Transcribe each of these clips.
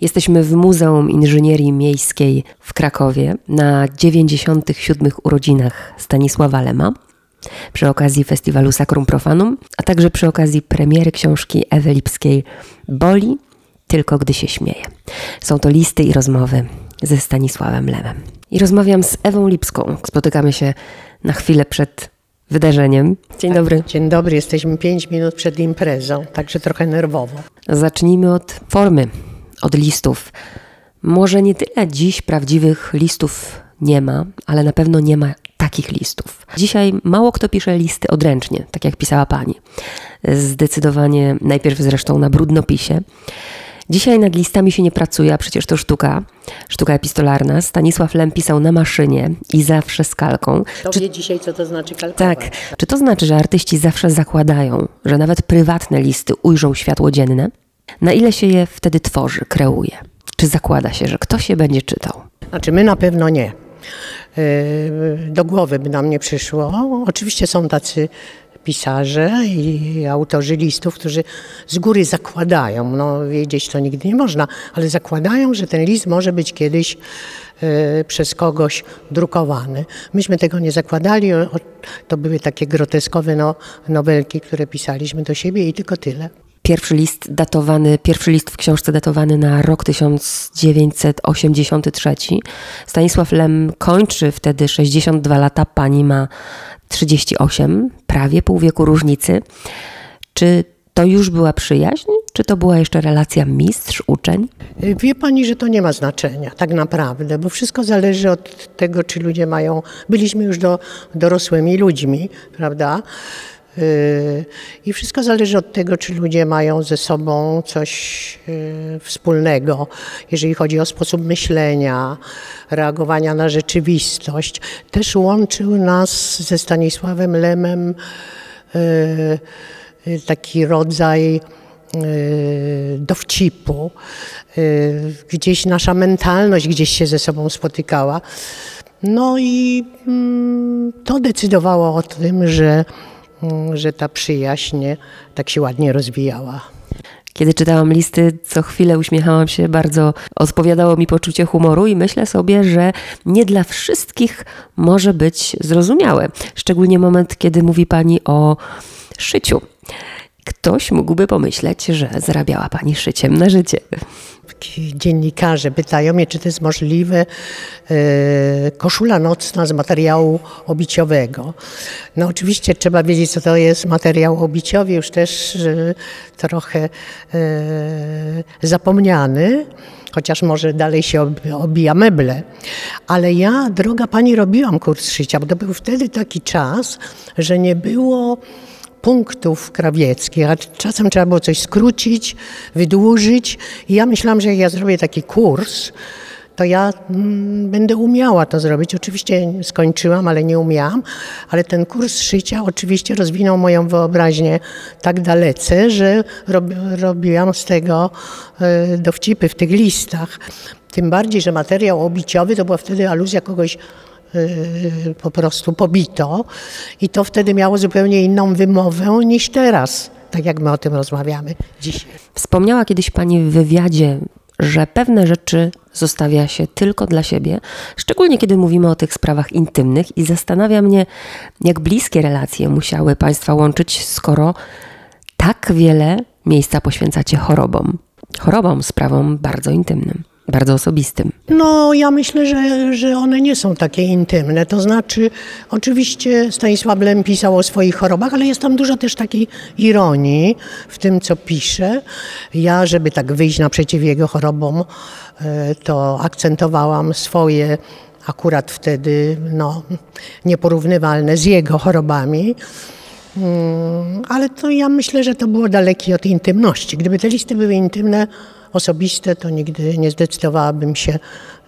Jesteśmy w Muzeum Inżynierii Miejskiej w Krakowie na 97. urodzinach Stanisława Lema przy okazji festiwalu Sacrum Profanum, a także przy okazji premiery książki Ewy Lipskiej Boli tylko gdy się śmieje. Są to listy i rozmowy ze Stanisławem Lemem. I rozmawiam z Ewą Lipską. Spotykamy się na chwilę przed wydarzeniem. Dzień dobry. Dzień dobry, jesteśmy 5 minut przed imprezą, także trochę nerwowo. Zacznijmy od formy, od listów. Może nie tyle dziś prawdziwych listów nie ma, ale na pewno nie ma takich listów. Dzisiaj mało kto pisze listy odręcznie, tak jak pisała pani. Zdecydowanie najpierw zresztą na brudnopisie. Dzisiaj nad listami się nie pracuje, a przecież to sztuka, sztuka epistolarna. Stanisław Lem pisał na maszynie i zawsze z kalką. To Czy... wie dzisiaj, co to znaczy kalkować. Tak. Czy to znaczy, że artyści zawsze zakładają, że nawet prywatne listy ujrzą światło dzienne? Na ile się je wtedy tworzy, kreuje? Czy zakłada się, że ktoś je będzie czytał? Znaczy my na pewno nie. E, do głowy by nam nie przyszło. Oczywiście są tacy pisarze i autorzy listów, którzy z góry zakładają, no wiedzieć to nigdy nie można, ale zakładają, że ten list może być kiedyś e, przez kogoś drukowany. Myśmy tego nie zakładali, to były takie groteskowe no, nowelki, które pisaliśmy do siebie i tylko tyle pierwszy list datowany, pierwszy list w książce datowany na rok 1983. Stanisław Lem kończy wtedy 62 lata, pani ma 38, prawie pół wieku różnicy. Czy to już była przyjaźń, czy to była jeszcze relacja mistrz-uczeń? Wie pani, że to nie ma znaczenia, tak naprawdę, bo wszystko zależy od tego, czy ludzie mają. Byliśmy już do, dorosłymi ludźmi, prawda? Yy, I wszystko zależy od tego, czy ludzie mają ze sobą coś yy, wspólnego, jeżeli chodzi o sposób myślenia, reagowania na rzeczywistość. Też łączył nas ze Stanisławem Lemem yy, taki rodzaj dowcipu. Gdzieś nasza mentalność gdzieś się ze sobą spotykała. No i mm, to decydowało o tym, że że ta przyjaźń tak się ładnie rozwijała. Kiedy czytałam listy, co chwilę uśmiechałam się, bardzo odpowiadało mi poczucie humoru i myślę sobie, że nie dla wszystkich może być zrozumiałe. Szczególnie moment, kiedy mówi Pani o szyciu. Ktoś mógłby pomyśleć, że zarabiała Pani szyciem na życie dziennikarze pytają mnie, czy to jest możliwe, e, koszula nocna z materiału obiciowego. No oczywiście trzeba wiedzieć, co to jest materiał obiciowy, już też trochę e, zapomniany chociaż może dalej się obija meble. Ale ja, droga pani, robiłam kurs szycia, bo to był wtedy taki czas, że nie było punktów krawieckich, a czasem trzeba było coś skrócić, wydłużyć. I ja myślałam, że jak ja zrobię taki kurs, to ja mm, będę umiała to zrobić. Oczywiście skończyłam, ale nie umiałam, ale ten kurs szycia oczywiście rozwinął moją wyobraźnię tak dalece, że rob, robiłam z tego y, dowcipy w tych listach. Tym bardziej, że materiał obiciowy to była wtedy aluzja kogoś po prostu pobito i to wtedy miało zupełnie inną wymowę niż teraz, tak jak my o tym rozmawiamy dzisiaj. Wspomniała kiedyś Pani w wywiadzie, że pewne rzeczy zostawia się tylko dla siebie, szczególnie kiedy mówimy o tych sprawach intymnych i zastanawia mnie, jak bliskie relacje musiały Państwa łączyć, skoro tak wiele miejsca poświęcacie chorobom. Chorobom, sprawom bardzo intymnym bardzo osobistym. No, ja myślę, że, że one nie są takie intymne. To znaczy, oczywiście Stanisław Lem pisał o swoich chorobach, ale jest tam dużo też takiej ironii w tym, co pisze. Ja, żeby tak wyjść naprzeciw jego chorobom, e, to akcentowałam swoje akurat wtedy no, nieporównywalne z jego chorobami. Mm, ale to ja myślę, że to było dalekie od intymności. Gdyby te listy były intymne, osobiste, to nigdy nie zdecydowałabym się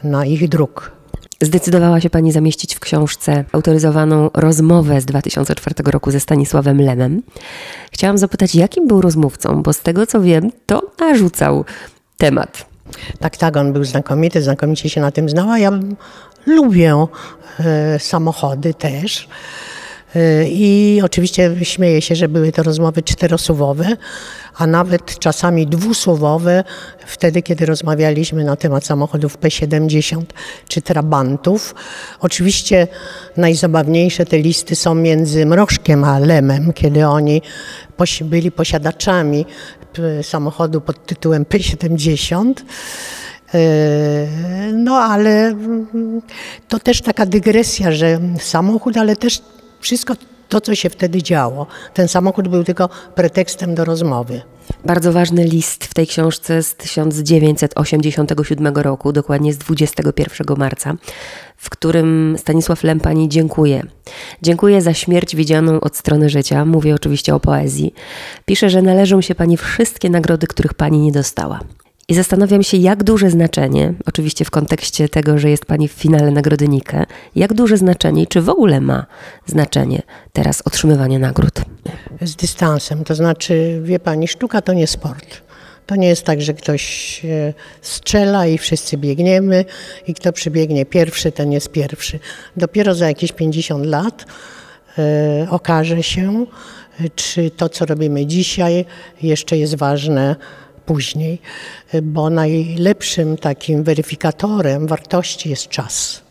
na ich druk. Zdecydowała się Pani zamieścić w książce autoryzowaną rozmowę z 2004 roku ze Stanisławem Lemem. Chciałam zapytać, jakim był rozmówcą, bo z tego co wiem, to narzucał temat. Tak, tak, on był znakomity, znakomicie się na tym znała. Ja lubię e, samochody też. Y, I oczywiście śmieję się, że były to rozmowy czterosłowowe, a nawet czasami dwusłowowe, wtedy kiedy rozmawialiśmy na temat samochodów P70 czy Trabantów. Oczywiście najzabawniejsze te listy są między Mrożkiem a Lemem, kiedy oni byli posiadaczami samochodu pod tytułem P70. Yy, No ale mm, to też taka dygresja, że samochód, ale też wszystko to, co się wtedy działo. Ten samochód był tylko pretekstem do rozmowy. Bardzo ważny list w tej książce z 1987 roku, dokładnie z 21 marca, w którym Stanisław Lem pani dziękuję. Dziękuję za śmierć widzianą od strony życia. Mówię oczywiście o poezji. Pisze, że należą się pani wszystkie nagrody, których pani nie dostała. I zastanawiam się, jak duże znaczenie, oczywiście w kontekście tego, że jest pani w finale Nagrody Nike, jak duże znaczenie i czy w ogóle ma znaczenie teraz otrzymywanie nagród. Z dystansem, to znaczy, wie pani, sztuka to nie sport. To nie jest tak, że ktoś e, strzela i wszyscy biegniemy i kto przybiegnie pierwszy, ten jest pierwszy. Dopiero za jakieś 50 lat e, okaże się, e, czy to, co robimy dzisiaj, jeszcze jest ważne później, bo najlepszym takim weryfikatorem wartości jest czas.